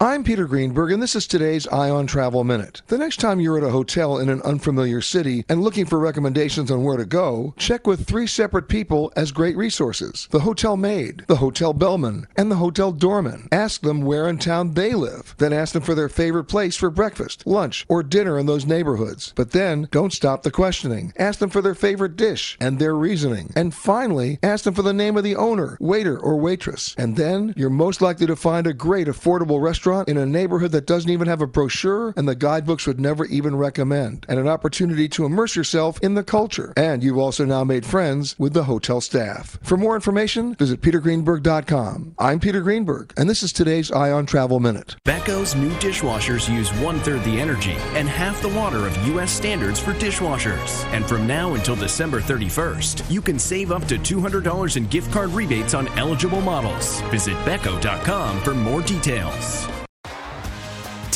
I'm Peter Greenberg, and this is today's Eye on Travel Minute. The next time you're at a hotel in an unfamiliar city and looking for recommendations on where to go, check with three separate people as great resources the hotel maid, the hotel bellman, and the hotel doorman. Ask them where in town they live. Then ask them for their favorite place for breakfast, lunch, or dinner in those neighborhoods. But then don't stop the questioning. Ask them for their favorite dish and their reasoning. And finally, ask them for the name of the owner, waiter, or waitress. And then you're most likely to find a great affordable restaurant in a neighborhood that doesn't even have a brochure and the guidebooks would never even recommend, and an opportunity to immerse yourself in the culture. And you've also now made friends with the hotel staff. For more information, visit petergreenberg.com. I'm Peter Greenberg, and this is today's Eye on Travel Minute. Beko's new dishwashers use one third the energy and half the water of U.S. standards for dishwashers. And from now until December 31st, you can save up to $200 in gift card rebates on eligible models. Visit Beko.com for more details.